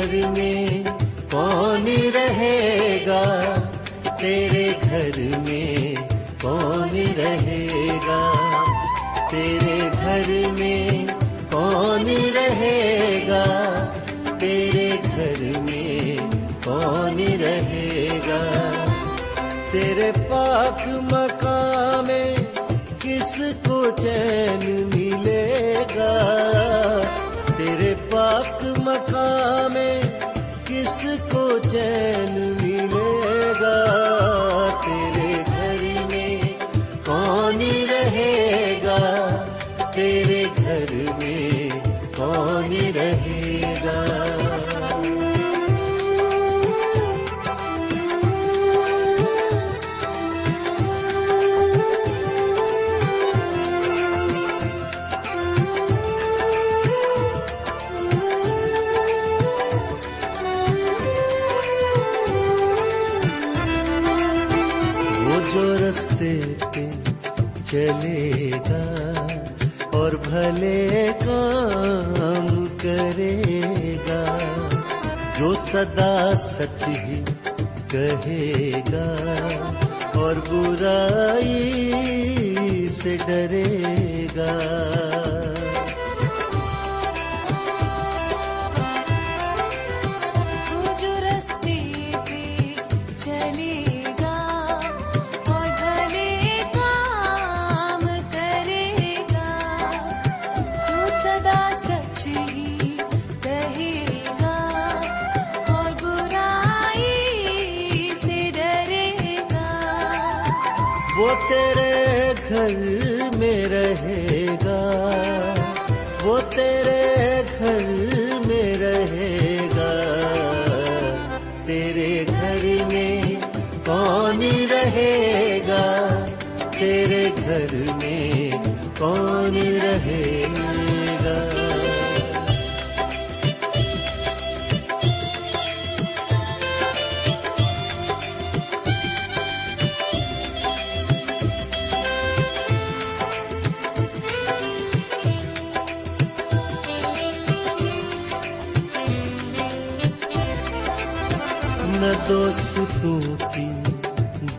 گھر میں کون رہے گا؟ تیرے گھر میں کون رہے گا؟ تیرے گھر میں کون رہے گا؟ تیرے گھر میں کون رہے گا؟ تیرے پاک مقام میں کس کو چین چین ملے گا تیرے گھر میں کون رہے گا؟ تیرے بھلے کام کرے گا، جو صدا سچ ہی کہے گا، اور برائی سے ڈرے گا۔ تیرے گھر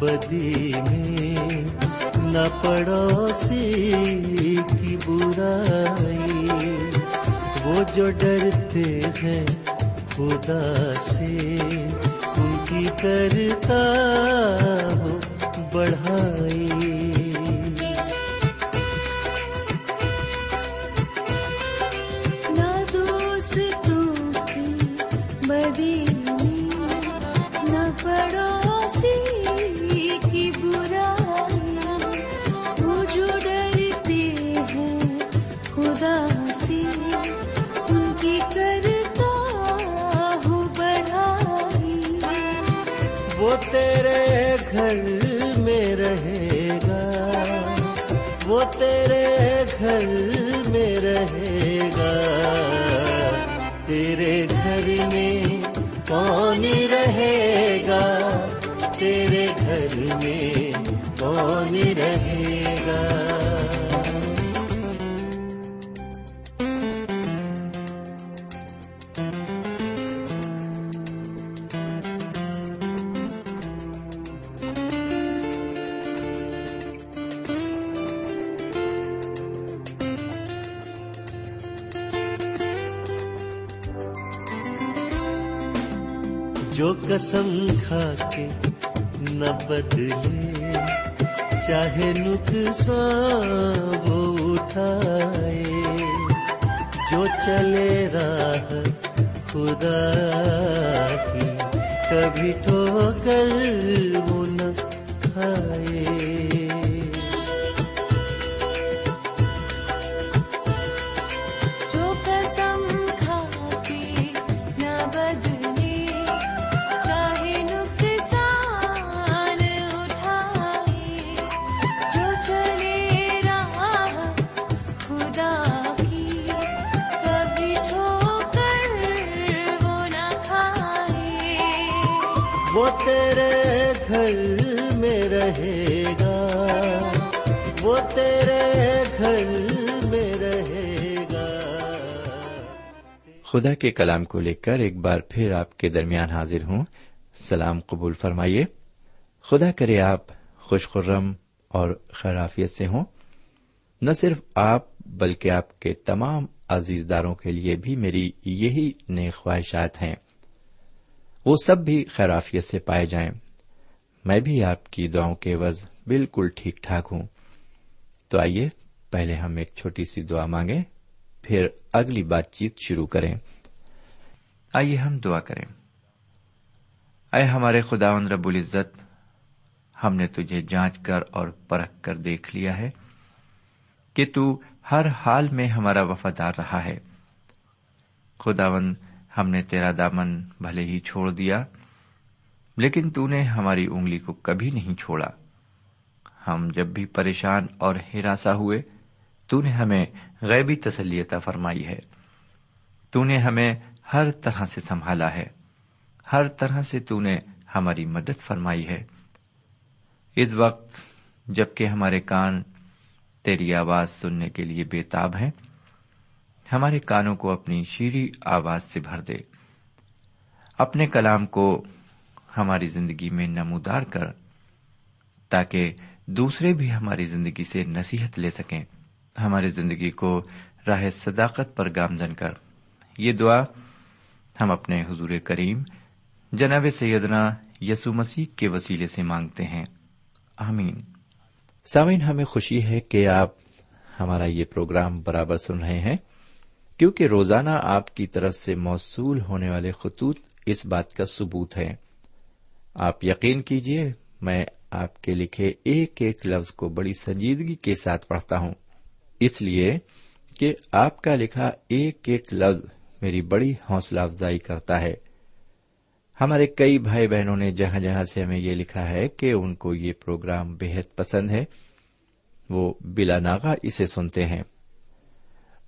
بدی میں نہ پڑوسی کی برائی وہ جو ڈرتے ہیں خدا سے ان کی کرتا ہو بڑھائی رہے گا تیرے گھر میں کون رہے کھا کے نہ بدلے چاہے نقصان تیرے گھر میں رہے گا۔ وہ تیرے گھر میں رہے گا۔ خدا کے کلام کو لے کر ایک بار پھر آپ کے درمیان حاضر ہوں۔ سلام قبول فرمائیے۔ خدا کرے آپ خوش خرم اور خیرافیت سے ہوں۔ نہ صرف آپ بلکہ آپ کے تمام عزیز داروں کے لیے بھی میری یہی نیک خواہشات ہیں۔ وہ سب بھی خیرافیت سے پائے جائیں۔ میں بھی آپ کی دعاؤں کے عوض بالکل ٹھیک ٹھاک ہوں۔ تو آئیے، پہلے ہم ایک چھوٹی سی دعا مانگیں، پھر اگلی بات چیت شروع کریں۔ آئیے ہم دعا کریں۔ اے ہمارے خدا رب العزت، ہم نے تجھے جانچ کر اور پرکھ کر دیکھ لیا ہے کہ تو ہر حال میں ہمارا وفادار رہا ہے۔ خداون ہم نے تیرا دامن بھلے ہی چھوڑ دیا، لیکن تو نے ہماری انگلی کو کبھی نہیں چھوڑا۔ ہم جب بھی پریشان اور ہراساں ہوئے، تو نے ہمیں غیبی تسلی عطا فرمائی ہے۔ تو نے ہمیں ہر طرح سے سنبھالا ہے۔ ہر طرح سے تو نے ہماری مدد فرمائی ہے۔ اس وقت جبکہ ہمارے کان تیری آواز سننے کے لیے بےتاب ہیں ہمارے کانوں کو اپنی شیریں آواز سے بھر دے۔ اپنے کلام کو ہماری زندگی میں نمودار کر، تاکہ دوسرے بھی ہماری زندگی سے نصیحت لے سکیں۔ ہماری زندگی کو راہ صداقت پر گامزن کر۔ یہ دعا ہم اپنے حضور کریم، جناب سیدنا یسو مسیح کے وسیلے سے مانگتے ہیں۔ آمین۔ سامعین، ہمیں خوشی ہے کہ آپ ہمارا یہ پروگرام برابر سن رہے ہیں۔ کیونکہ روزانہ آپ کی طرف سے موصول ہونے والے خطوط اس بات کا ثبوت ہے آپ یقین کیجیے میں آپ کے لکھے ایک ایک لفظ کو بڑی سنجیدگی کے ساتھ پڑھتا ہوں۔ اس لیے کہ آپ کا لکھا ایک ایک لفظ میری بڑی حوصلہ افزائی کرتا ہے۔ ہمارے کئی بھائی بہنوں نے جہاں جہاں سے ہمیں یہ لکھا ہے کہ ان کو یہ پروگرام بےحد پسند ہے، وہ بلا ناغا اسے سنتے ہیں۔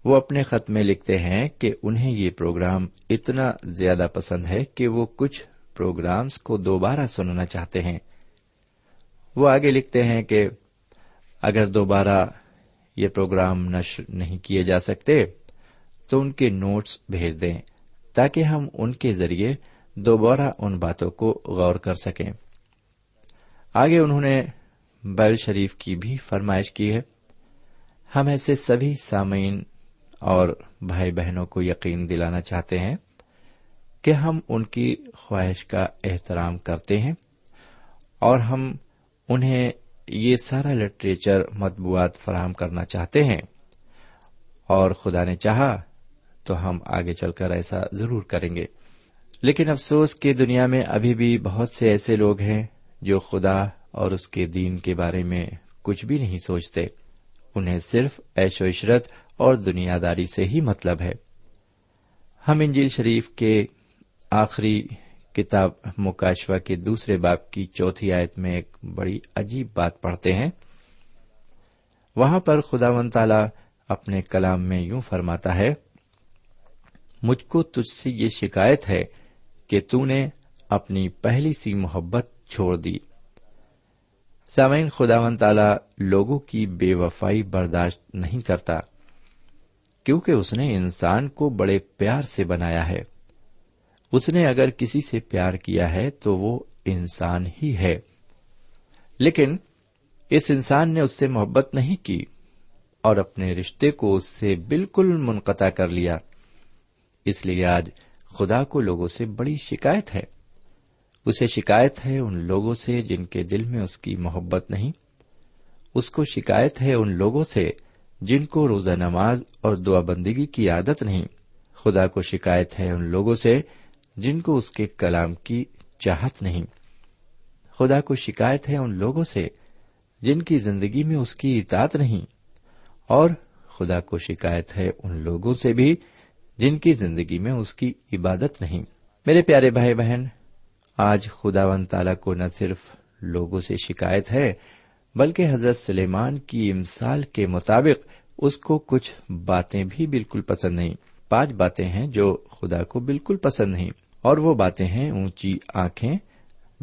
وہ اپنے خط میں لکھتے ہیں کہ انہیں یہ پروگرام اتنا زیادہ پسند ہے کہ وہ کچھ پروگرامز کو دوبارہ سننا چاہتے ہیں۔ وہ آگے لکھتے ہیں کہ اگر دوبارہ یہ پروگرام نشر نہیں کیے جا سکتے تو ان کے نوٹس بھیج دیں تاکہ ہم ان کے ذریعے دوبارہ ان باتوں کو غور کر سکیں۔ آگے انہوں نے بیل شریف کی بھی فرمائش کی ہے، ہم ایسے سبھی سامعین اور بھائی بہنوں کو یقین دلانا چاہتے ہیں کہ ہم ان کی خواہش کا احترام کرتے ہیں اور ہم انہیں یہ سارا لٹریچر مطبوعات فراہم کرنا چاہتے ہیں۔ اور خدا نے چاہا تو ہم آگے چل کر ایسا ضرور کریں گے۔ لیکن افسوس کہ دنیا میں ابھی بھی بہت سے ایسے لوگ ہیں جو خدا اور اس کے دین کے بارے میں کچھ بھی نہیں سوچتے۔ انہیں صرف ایش و عشرت اور دنیا داری سے ہی مطلب ہے۔ ہم انجیل شریف کے آخری کتاب مکاشوا کے دوسرے باپ کی چوتھی آیت میں ایک بڑی عجیب بات پڑھتے ہیں۔ وہاں پر خدا و تعالی اپنے کلام میں یوں فرماتا ہے، مجھ کو تجھ سے یہ شکایت ہے کہ تو نے اپنی پہلی سی محبت چھوڑ دی۔ سامعین خدا و تعالی لوگوں کی بے وفائی برداشت نہیں کرتا۔ کیونکہ اس نے انسان کو بڑے پیار سے بنایا ہے۔ اس نے اگر کسی سے پیار کیا ہے تو وہ انسان ہی ہے۔ لیکن اس انسان نے اس سے محبت نہیں کی اور اپنے رشتے کو اس سے بالکل منقطع کر لیا۔ اس لیے آج خدا کو لوگوں سے بڑی شکایت ہے۔ اسے شکایت ہے ان لوگوں سے جن کے دل میں اس کی محبت نہیں۔ اس کو شکایت ہے ان لوگوں سے جن کو روزہ نماز اور دعا بندگی کی عادت نہیں، خدا کو شکایت ہے ان لوگوں سے جن کو اس کے کلام کی چاہت نہیں۔ خدا کو شکایت ہے ان لوگوں سے جن کی زندگی میں اس کی اطاعت نہیں۔ اور خدا کو شکایت ہے ان لوگوں سے بھی جن کی زندگی میں اس کی عبادت نہیں۔ میرے پیارے بھائی بہن، آج خدا ون تعالی کو نہ صرف لوگوں سے شکایت ہے، بلکہ حضرت سلیمان کی امسال کے مطابق اس کو کچھ باتیں بھی بالکل پسند نہیں۔ پانچ باتیں ہیں جو خدا کو بالکل پسند نہیں۔ اور وہ باتیں ہیں اونچی آنکھیں،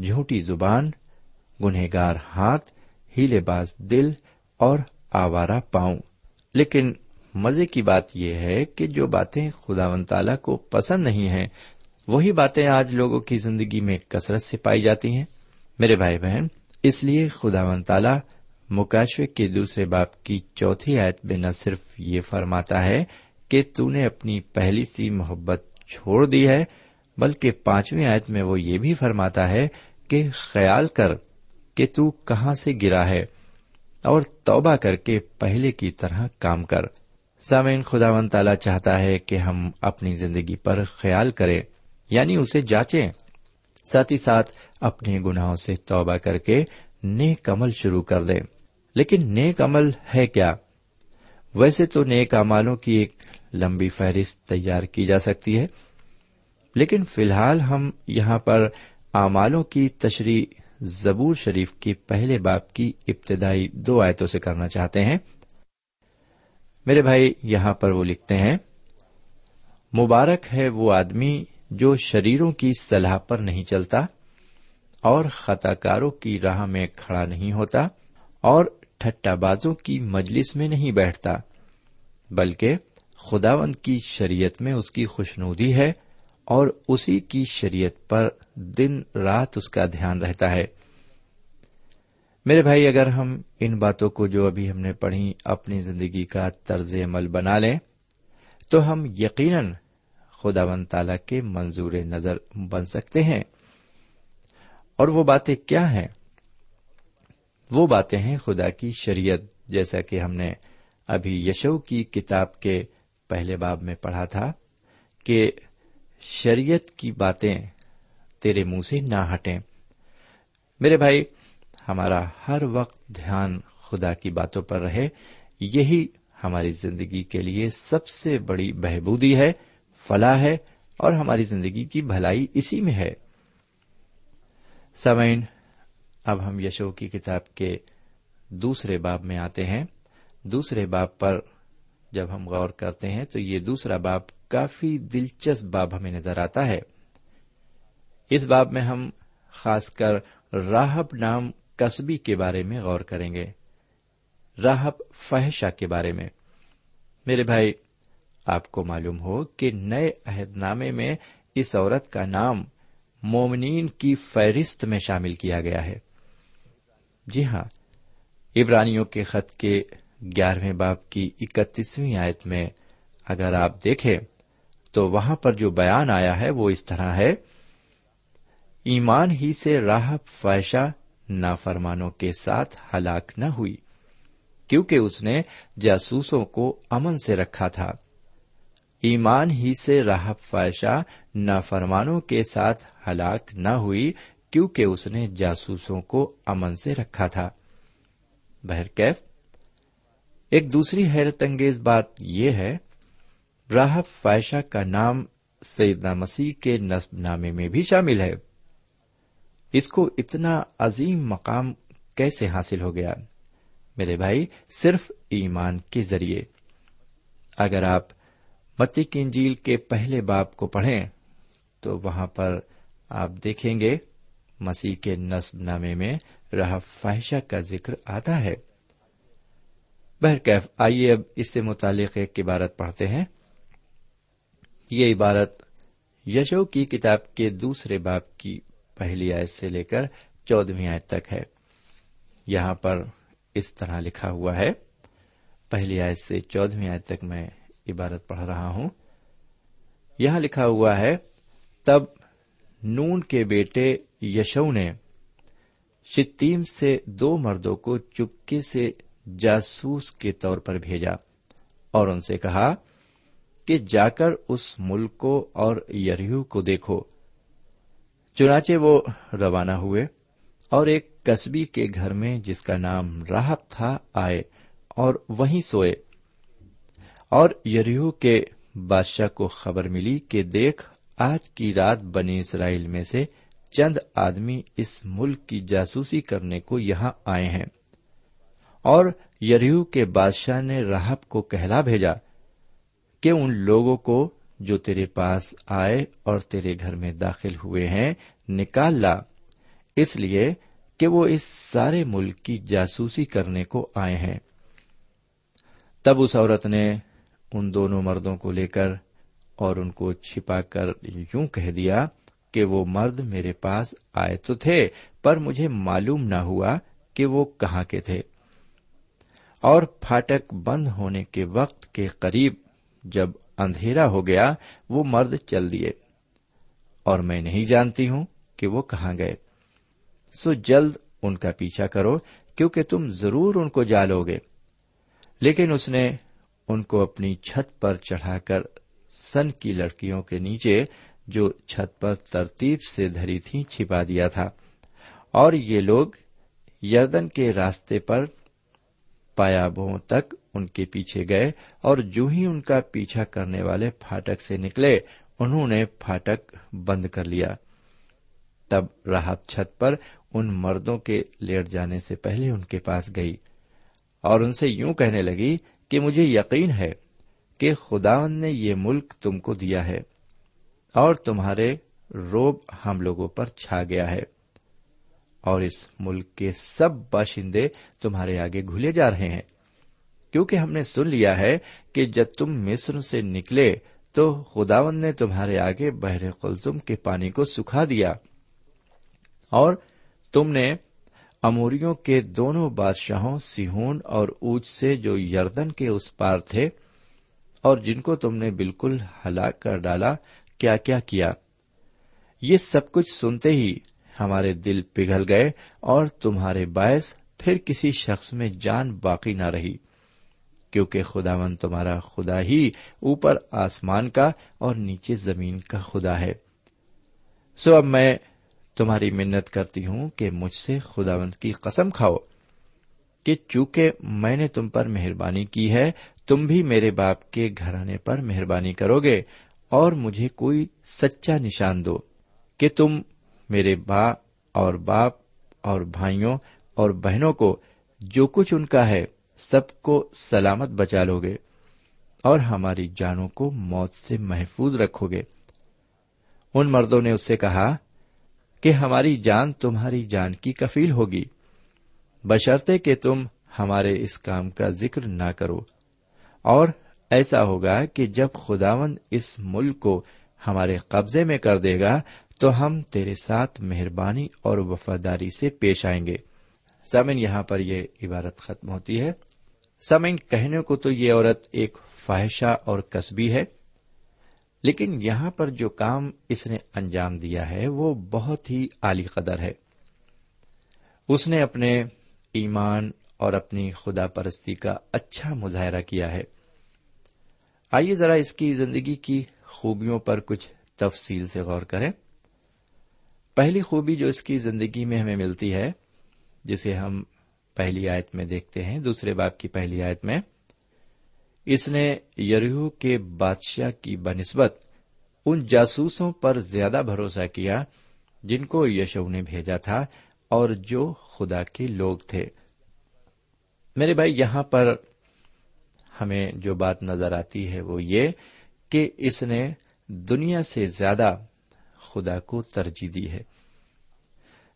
جھوٹی زبان، گنہگار ہاتھ، ہیلے باز دل اور آوارہ پاؤں۔ لیکن مزے کی بات یہ ہے کہ جو باتیں خدا و تعالی کو پسند نہیں ہیں، وہی باتیں آج لوگوں کی زندگی میں کثرت سے پائی جاتی ہیں۔ میرے بھائی بہن، اس لیے خدا و تعالی مکاشوے کے دوسرے باپ کی چوتھی آیت میں نہ صرف یہ فرماتا ہے کہ تو نے اپنی پہلی سی محبت چھوڑ دی ہے، بلکہ پانچویں آیت میں وہ یہ بھی فرماتا ہے کہ خیال کر کہ تو کہاں سے گرا ہے اور توبہ کر کے پہلے کی طرح کام کر۔ سامعین خدا ون تعالی چاہتا ہے کہ ہم اپنی زندگی پر خیال کریں یعنی اسے جانچیں۔ ساتھ ہی ساتھ اپنے گناہوں سے توبہ کر کے نیک عمل شروع کر دیں۔ لیکن نیک عمل ہے کیا؟ ویسے تو نیک امالوں کی ایک لمبی فہرست تیار کی جا سکتی ہے، لیکن فی الحال ہم یہاں پر اعمالوں کی تشریح زبور شریف کی پہلے باپ کی ابتدائی دو آیتوں سے کرنا چاہتے ہیں۔ میرے بھائی، یہاں پر وہ لکھتے ہیں، مبارک ہے وہ آدمی جو شریروں کی صلاح پر نہیں چلتا اور خطا کاروں کی راہ میں کھڑا نہیں ہوتا اور ٹھٹا بازوں کی مجلس میں نہیں بیٹھتا، بلکہ خداوند کی شریعت میں اس کی خوشنودی ہے اور اسی کی شریعت پر دن رات اس کا دھیان رہتا ہے۔ میرے بھائی، اگر ہم ان باتوں کو جو ابھی ہم نے پڑھی اپنی زندگی کا طرز عمل بنا لیں، تو ہم یقیناً خدا ون تعالی کے منظور نظر بن سکتے ہیں۔ اور وہ باتیں کیا ہیں؟ وہ باتیں ہیں خدا کی شریعت، جیسا کہ ہم نے ابھی یشو کی کتاب کے پہلے باب میں پڑھا تھا کہ شریعت کی باتیں تیرے منہ سے نہ ہٹیں۔ میرے بھائی، ہمارا ہر وقت دھیان خدا کی باتوں پر رہے۔ یہی ہماری زندگی کے لیے سب سے بڑی بہبودی ہے، فلاح ہے اور ہماری زندگی کی بھلائی اسی میں ہے۔ سمعین اب ہم یشو کی کتاب کے دوسرے باب میں آتے ہیں۔ دوسرے باب پر جب ہم غور کرتے ہیں تو یہ دوسرا باب کافی دلچسپ باب ہمیں نظر آتا ہے۔ اس باب میں ہم خاص کر راہب نام قصبی کے بارے میں غور کریں گے۔ راہب فحشہ کے بارے میں۔ میرے بھائی، آپ کو معلوم ہو کہ نئے عہد نامے میں اس عورت کا نام مومنین کی فہرست میں شامل کیا گیا ہے۔ جی ہاں عبرانیوں کے خط کے گیارہویں باپ کی اکتیسویں آیت میں اگر آپ دیکھیں تو وہاں پر جو بیان آیا ہے وہ اس طرح ہے، ایمان ہی سے راہ فائشہ نافرمانوں کے ساتھ ہلاک نہ ہوئی، کیونکہ اس نے جاسوسوں کو امن سے رکھا تھا۔ ایمان ہی سے راہ فائشہ نافرمانوں کے ساتھ ہلاک نہ ہوئی کیونکہ اس نے جاسوسوں کو امن سے رکھا تھا۔ بہرکیف ایک دوسری حیرت انگیز بات یہ ہے، راہب فائشہ کا نام سیدنا مسیح کے نصب نامے میں بھی شامل ہے۔ اس کو اتنا عظیم مقام کیسے حاصل ہو گیا؟ میرے بھائی، صرف ایمان کے ذریعے۔ اگر آپ متی کی انجیل کے پہلے باپ کو پڑھیں، تو وہاں پر آپ دیکھیں گے مسیح کے نصب نامے میں راہ فائشہ کا ذکر آتا ہے۔ بہرکیف، آئیے اب اس سے متعلق ایک عبارت پڑھتے ہیں۔ یہ عبارت یشو کی کتاب کے دوسرے باپ کی پہلی آیت سے لے کر چودہویں آیت تک ہے۔ یہاں پر اس طرح لکھا ہوا ہے۔ پہلی آیت سے چودہویں آیت تک میں عبارت پڑھ رہا ہوں۔ یہاں لکھا ہوا ہے، تب نون کے بیٹے یشو نے شتیم سے دو مردوں کو چپکے سے جاسوس کے طور پر بھیجا اور ان سے کہا کہ جا کر اس ملک کو اور یریو کو دیکھو۔ چنانچہ وہ روانہ ہوئے اور ایک قصبی کے گھر میں جس کا نام راہب تھا آئے اور وہیں سوئے۔ اور یریو کے بادشاہ کو خبر ملی کہ دیکھ، آج کی رات بنی اسرائیل میں سے چند آدمی اس ملک کی جاسوسی کرنے کو یہاں آئے ہیں۔ اور یریو کے بادشاہ نے راہب کو کہلا بھیجا کہ ان لوگوں کو جو تیرے پاس آئے اور تیرے گھر میں داخل ہوئے ہیں، نکال لا۔ اس لیے کہ وہ اس سارے ملک کی جاسوسی کرنے کو آئے ہیں۔ تب اس عورت نے ان دونوں مردوں کو لے کر اور ان کو چھپا کر یوں کہہ دیا کہ وہ مرد میرے پاس آئے تو تھے، پر مجھے معلوم نہ ہوا کہ وہ کہاں کے تھے۔ اور پھاٹک بند ہونے کے وقت کے قریب جب اندھیرا ہو گیا، وہ مرد چل دیے۔ اور میں نہیں جانتی ہوں کہ وہ کہاں گئے۔ سو جلد ان کا پیچھا کرو، کیونکہ تم ضرور ان کو جالو گے لیکن اس نے ان کو اپنی چھت پر چڑھا کر سن کی لڑکیوں کے نیچے جو چھت پر ترتیب سے دھری تھی چھپا دیا تھا۔ اور یہ لوگ یردن کے راستے پر پایابوں تک ان کے پیچھے گئے اور جو ہی ان کا پیچھا کرنے والے پھاٹک سے نکلے، انہوں نے پھاٹک بند کر لیا۔ تب راہب چھت پر ان مردوں کے لیٹ جانے سے پہلے ان کے پاس گئی اور ان سے یوں کہنے لگی کہ مجھے یقین ہے کہ خداون نے یہ ملک تم کو دیا ہے۔ اور تمہارے روب ہم لوگوں پر چھا گیا ہے۔ اور اس ملک کے سب باشندے تمہارے آگے گھلے جا رہے ہیں۔ کیونکہ ہم نے سن لیا ہے کہ جب تم مصر سے نکلے تو خداون نے تمہارے آگے بحر قلزم کے پانی کو سکھا دیا۔ اور تم نے اموریوں کے دونوں بادشاہوں سیہون اور اوج سے جو یردن کے اس پار تھے اور جن کو تم نے بالکل ہلاک کر ڈالا کیا کیا کیا۔ یہ سب کچھ سنتے ہی ہمارے دل پگھل گئے اور تمہارے باعث پھر کسی شخص میں جان باقی نہ رہی، کیونکہ خداون تمہارا خدا ہی اوپر آسمان کا اور نیچے زمین کا خدا ہے۔ سو اب میں تمہاری منت کرتی ہوں کہ مجھ سے خداوند کی قسم کھاؤ کہ چونکہ میں نے تم پر مہربانی کی ہے، تم بھی میرے باپ کے گھرانے پر مہربانی کرو گے۔ اور مجھے کوئی سچا نشان دو کہ تم میرے باپ اور باپ اور بھائیوں اور بہنوں کو جو کچھ ان کا ہے سب کو سلامت بچا لو گے اور ہماری جانوں کو موت سے محفوظ رکھو گے ان مردوں نے اس سے کہا کہ ہماری جان تمہاری جان کی کفیل ہوگی۔ بشرطے کہ تم ہمارے اس کام کا ذکر نہ کرو اور ایسا ہوگا کہ جب خداون اس ملک کو ہمارے قبضے میں کر دے گا، تو ہم تیرے ساتھ مہربانی اور وفاداری سے پیش آئیں گے۔ سمن یہاں پر یہ عبارت ختم ہوتی ہے۔ سمن کہنے کو تو یہ عورت ایک فحشہ اور کسبی ہے، لیکن یہاں پر جو کام اس نے انجام دیا ہے، وہ بہت ہی اعلی قدر ہے۔ اس نے اپنے ایمان اور اپنی خدا پرستی کا اچھا مظاہرہ کیا ہے۔ آئیے ذرا اس کی زندگی کی خوبیوں پر کچھ تفصیل سے غور کریں۔ پہلی خوبی جو اس کی زندگی میں ہمیں ملتی ہے، جسے ہم پہلی آیت میں دیکھتے ہیں، دوسرے باپ کی پہلی آیت میں، اس نے یریہ کے بادشاہ کی بنسبت ان جاسوسوں پر زیادہ بھروسہ کیا جن کو یشو نے بھیجا تھا اور جو خدا کے لوگ تھے۔ میرے بھائی، یہاں پر ہمیں جو بات نظر آتی ہے وہ یہ کہ اس نے دنیا سے زیادہ خدا کو ترجیح دی ہے۔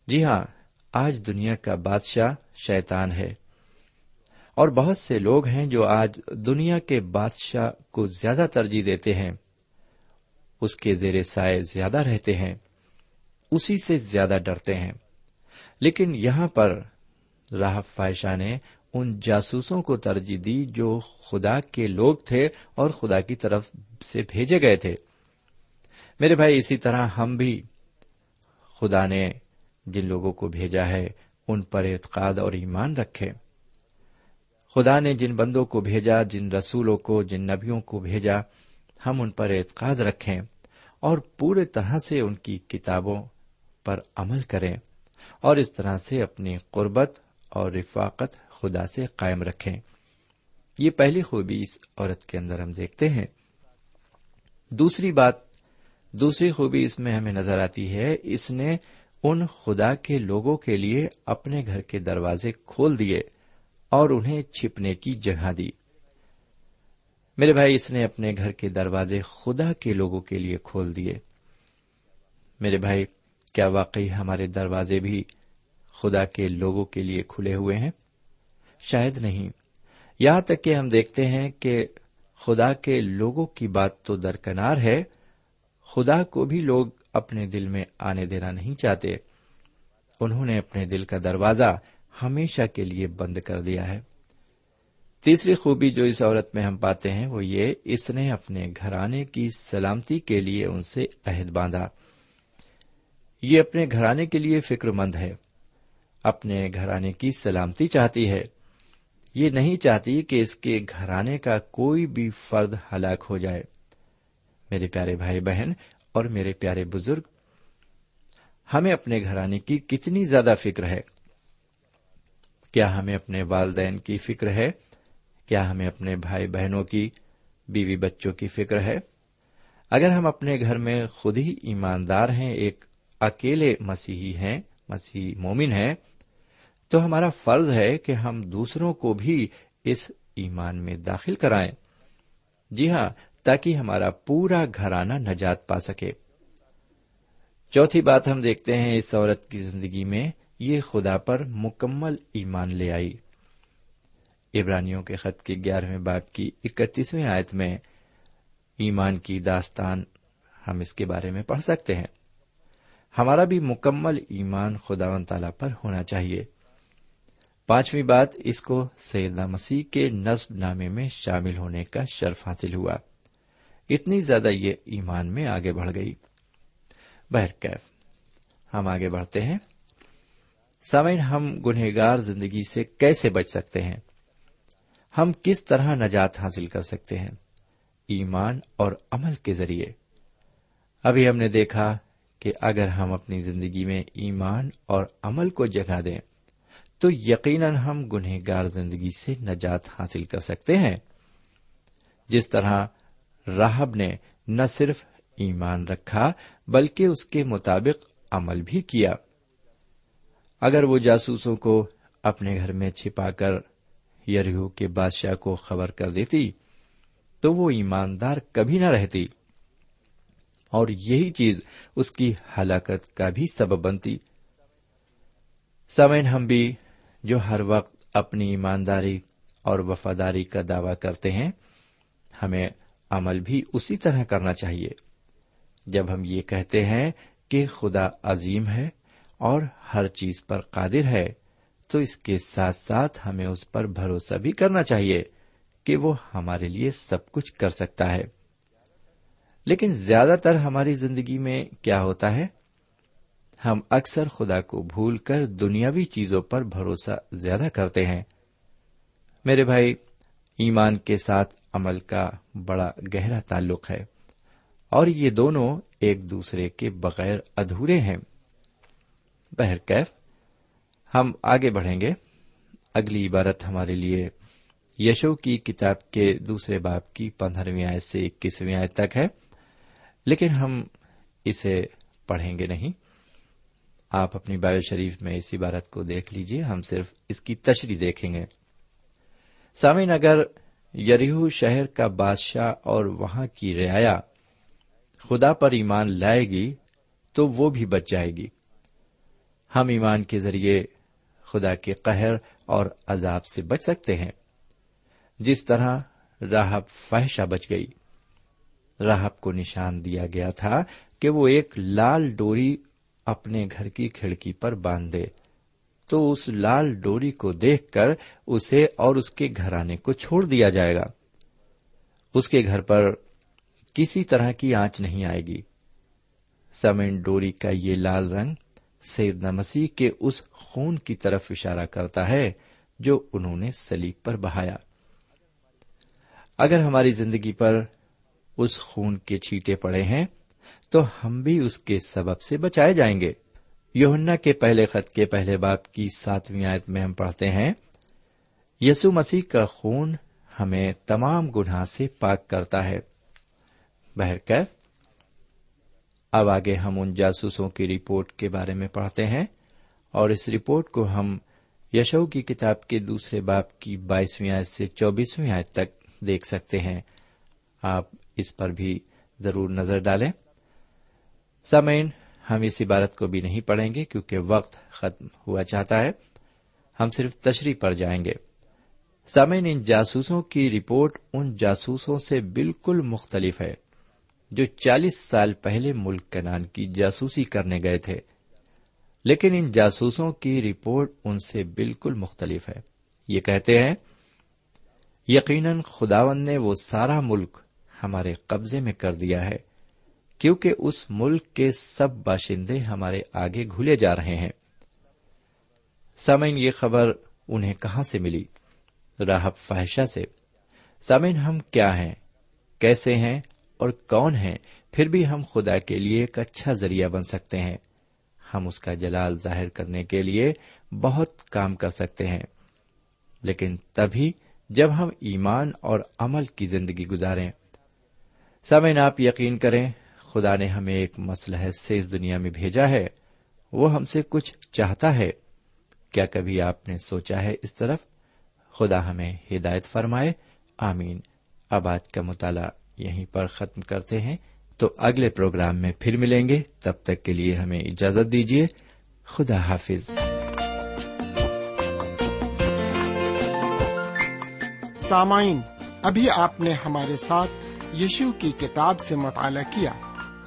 جی ہاں آج دنیا کا بادشاہ شیطان ہے۔ اور بہت سے لوگ ہیں جو آج دنیا کے بادشاہ کو زیادہ ترجیح دیتے ہیں۔ اس کے زیر سائے زیادہ رہتے ہیں۔ اسی سے زیادہ ڈرتے ہیں۔ لیکن یہاں پر راہ فائشہ نے ان جاسوسوں کو ترجیح دی جو خدا کے لوگ تھے اور خدا کی طرف سے بھیجے گئے تھے۔ میرے بھائی، اسی طرح ہم بھی خدا نے جن لوگوں کو بھیجا ہے، ان پر اعتقاد اور ایمان رکھے۔ خدا نے جن بندوں کو بھیجا، جن رسولوں کو، جن نبیوں کو بھیجا، ہم ان پر اعتقاد رکھیں اور پورے طرح سے ان کی کتابوں پر عمل کریں اور اس طرح سے اپنی قربت اور رفاقت خدا سے قائم رکھیں۔ یہ پہلی خوبی اس عورت کے اندر ہم دیکھتے ہیں۔ دوسری بات، دوسری خوبی اس میں ہمیں نظر آتی ہے، اس نے ان خدا کے لوگوں کے لیے اپنے گھر کے دروازے کھول دیے اور انہیں چھپنے کی جگہ دی۔ میرے بھائی، اس نے اپنے گھر کے دروازے خدا کے لوگوں کے لیے کھول دیے۔ میرے بھائی، کیا واقعی ہمارے دروازے بھی خدا کے لوگوں کے لیے کھلے ہوئے ہیں؟ شاید نہیں۔ یہاں تک کہ ہم دیکھتے ہیں کہ خدا کے لوگوں کی بات تو درکنار ہے، خدا کو بھی لوگ اپنے دل میں آنے دینا نہیں چاہتے۔ انہوں نے اپنے دل کا دروازہ ہمیشہ کے لیے بند کر دیا ہے۔ تیسری خوبی جو اس عورت میں ہم پاتے ہیں وہ یہ، اس نے اپنے گھرانے کی سلامتی کے لیے ان سے عہد باندھا۔ یہ اپنے گھرانے کے لیے فکر مند ہے، اپنے گھرانے کی سلامتی چاہتی ہے۔ یہ نہیں چاہتی کہ اس کے گھرانے کا کوئی بھی فرد ہلاک ہو جائے۔ میرے پیارے بھائی بہن اور میرے پیارے بزرگ، ہمیں اپنے گھرانے کی کتنی زیادہ فکر ہے۔ کیا ہمیں اپنے والدین کی فکر ہے؟ کیا ہمیں اپنے بھائی بہنوں کی، بیوی بچوں کی فکر ہے؟ اگر ہم اپنے گھر میں خود ہی ایماندار ہیں، ایک اکیلے مسیحی ہیں مسیح مومن ہیں تو ہمارا فرض ہے کہ ہم دوسروں کو بھی اس ایمان میں داخل کرائیں۔ جی ہاں تاکہ ہمارا پورا گھرانہ نجات پا سکے۔ چوتھی بات ہم دیکھتے ہیں اس عورت کی زندگی میں، یہ خدا پر مکمل ایمان لے آئی۔ ابرانیوں کے خط کے گیارہویں باپ کی اکتیسویں آیت میں ایمان کی داستان ہم اس کے بارے میں پڑھ سکتے ہیں۔ ہمارا بھی مکمل ایمان خدا و تعالی پر ہونا چاہیے۔ پانچویں بات، اس کو سیدہ مسیح کے نصب نامے میں شامل ہونے کا شرف حاصل ہوا۔ اتنی زیادہ یہ ایمان میں آگے بڑھ گئی۔ بہرکیف ہم آگے بڑھتے ہیں۔ سامعین، ہم گنہگار زندگی سے کیسے بچ سکتے ہیں؟ ہم کس طرح نجات حاصل کر سکتے ہیں؟ ایمان اور عمل کے ذریعے۔ ابھی ہم نے دیکھا کہ اگر ہم اپنی زندگی میں ایمان اور عمل کو جگہ دیں تو یقیناً ہم گنہگار زندگی سے نجات حاصل کر سکتے ہیں۔ جس طرح راہب نے نہ صرف ایمان رکھا بلکہ اس کے مطابق عمل بھی کیا۔ اگر وہ جاسوسوں کو اپنے گھر میں چھپا کر یریہو کے بادشاہ کو خبر کر دیتی، تو وہ ایماندار کبھی نہ رہتی۔ اور یہی چیز اس کی ہلاکت کا بھی سبب بنتی۔ سمین ہم بھی جو ہر وقت اپنی ایمانداری اور وفاداری کا دعوی کرتے ہیں، ہمیں عمل بھی اسی طرح کرنا چاہیے۔ جب ہم یہ کہتے ہیں کہ خدا عظیم ہے اور ہر چیز پر قادر ہے، تو اس کے ساتھ ساتھ ہمیں اس پر بھروسہ بھی کرنا چاہیے کہ وہ ہمارے لیے سب کچھ کر سکتا ہے۔ لیکن زیادہ تر ہماری زندگی میں کیا ہوتا ہے؟ ہم اکثر خدا کو بھول کر دنیاوی چیزوں پر بھروسہ زیادہ کرتے ہیں۔ میرے بھائی، ایمان کے ساتھ عمل کا بڑا گہرا تعلق ہے اور یہ دونوں ایک دوسرے کے بغیر ادھورے ہیں۔ بہرکیف ہم آگے بڑھیں گے۔ اگلی عبارت ہمارے لیے یشو کی کتاب کے دوسرے باپ کی پندرہویں آیت سے اکیسویں آیت تک ہے، لیکن ہم اسے پڑھیں گے نہیں۔ آپ اپنی بایو شریف میں اس عبارت کو دیکھ لیجیے ہم صرف اس کی تشریح دیکھیں گے۔ سامعین، اگر یریہو شہر کا بادشاہ اور وہاں کی رعایا خدا پر ایمان لائے گی، تو وہ بھی بچ جائے گی۔ ہم ایمان کے ذریعے خدا کے قہر اور عذاب سے بچ سکتے ہیں۔ جس طرح راہب فحشہ بچ گئی، راہب کو نشان دیا گیا تھا کہ وہ ایک لال ڈوری اپنے گھر کی کھڑکی پر باندھ دے تو اس لال ڈوری کو دیکھ کر اسے اور اس کے گھرانے کو چھوڑ دیا جائے گا۔ اس کے گھر پر کسی طرح کی آنچ نہیں آئے گی۔ سمین ڈوری کا یہ لال رنگ سیدنا مسیح کے اس خون کی طرف اشارہ کرتا ہے جو انہوں نے سلیب پر بہایا۔ اگر ہماری زندگی پر اس خون کے چھیٹے پڑے ہیں تو ہم بھی اس کے سبب سے بچائے جائیں گے۔ یوہنا کے پہلے خط کے پہلے باپ کی ساتویں آیت میں ہم پڑھتے ہیں یسو مسیح کا خون ہمیں تمام گناہ سے پاک کرتا ہے۔ بہرکیف اب آگے ہم ان جاسوسوں کی رپورٹ کے بارے میں پڑھتے ہیں اور اس رپورٹ کو ہم یشو کی کتاب کے دوسرے باپ کی بائیسویں آیت سے چوبیسویں آیت تک دیکھ سکتے ہیں۔ آپ اس پر بھی ضرور نظر ڈالیں۔ سامعین، ہم اس عبارت کو بھی نہیں پڑھیں گے کیونکہ وقت ختم ہوا چاہتا ہے۔ ہم صرف تشریح پر جائیں گے۔ سامعین، ان جاسوسوں کی رپورٹ ان جاسوسوں سے بالکل مختلف ہے، جو چالیس سال پہلے ملک کنان کی جاسوسی کرنے گئے تھے۔ لیکن ان جاسوسوں کی رپورٹ ان سے بالکل مختلف ہے۔ یہ کہتے ہیں، یقیناً خداون نے وہ سارا ملک ہمارے قبضے میں کر دیا ہے۔ کیونکہ اس ملک کے سب باشندے ہمارے آگے گھلے جا رہے ہیں۔ سامعین، یہ خبر انہیں کہاں سے ملی؟ راہب فاحشہ سے۔ سامعین، ہم کیا ہیں؟ کیسے ہیں؟ اور کون ہیں؟ پھر بھی ہم خدا کے لیے ایک اچھا ذریعہ بن سکتے ہیں۔ ہم اس کا جلال ظاہر کرنے کے لیے بہت کام کر سکتے ہیں۔ لیکن تبھی جب ہم ایمان اور عمل کی زندگی گزاریں۔ سمعین آپ یقین کریں خدا نے ہمیں ایک مسئلہ سے اس دنیا میں بھیجا ہے، وہ ہم سے کچھ چاہتا ہے۔ کیا کبھی آپ نے سوچا ہے اس طرف؟ خدا ہمیں ہدایت فرمائے۔ آمین۔ اب آج کا مطالعہ یہیں پر ختم کرتے ہیں۔ تو اگلے پروگرام میں پھر ملیں گے۔ تب تک کے لیے ہمیں اجازت دیجیے۔ خدا حافظ۔ سامعین، ابھی آپ نے ہمارے ساتھ یشو کی کتاب سے مطالعہ کیا۔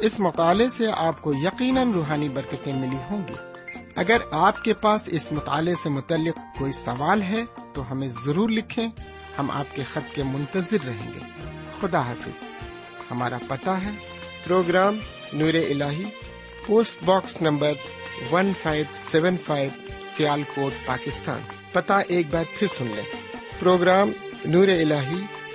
اس مطالعے سے آپ کو یقیناً روحانی برکتیں ملی ہوں گی۔ اگر آپ کے پاس اس مطالعے سے متعلق کوئی سوال ہے، تو ہمیں ضرور لکھیں۔ ہم آپ کے خط کے منتظر رہیں گے۔ خدا حافظ۔ ہمارا پتہ ہے۔ پروگرام نور ال post box number one five seven five Sialkot, Pakistan. پتہ ایک بار پھر سن لیں۔ پروگرام نور ال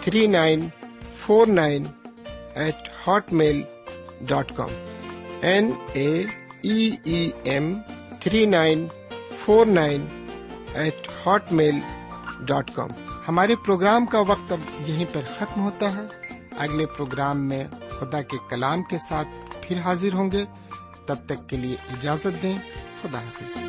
three nine four nine eight hotmail dot com N A E M three nine four nine eight hotmail dot com ہمارے programme کا وقت اب یہیں پر ختم ہوتا ہے۔ اگلے پروگرام میں خدا کے کلام کے ساتھ پھر حاضر ہوں گے۔ تب تک کے لیے اجازت دیں۔ خدا حافظ۔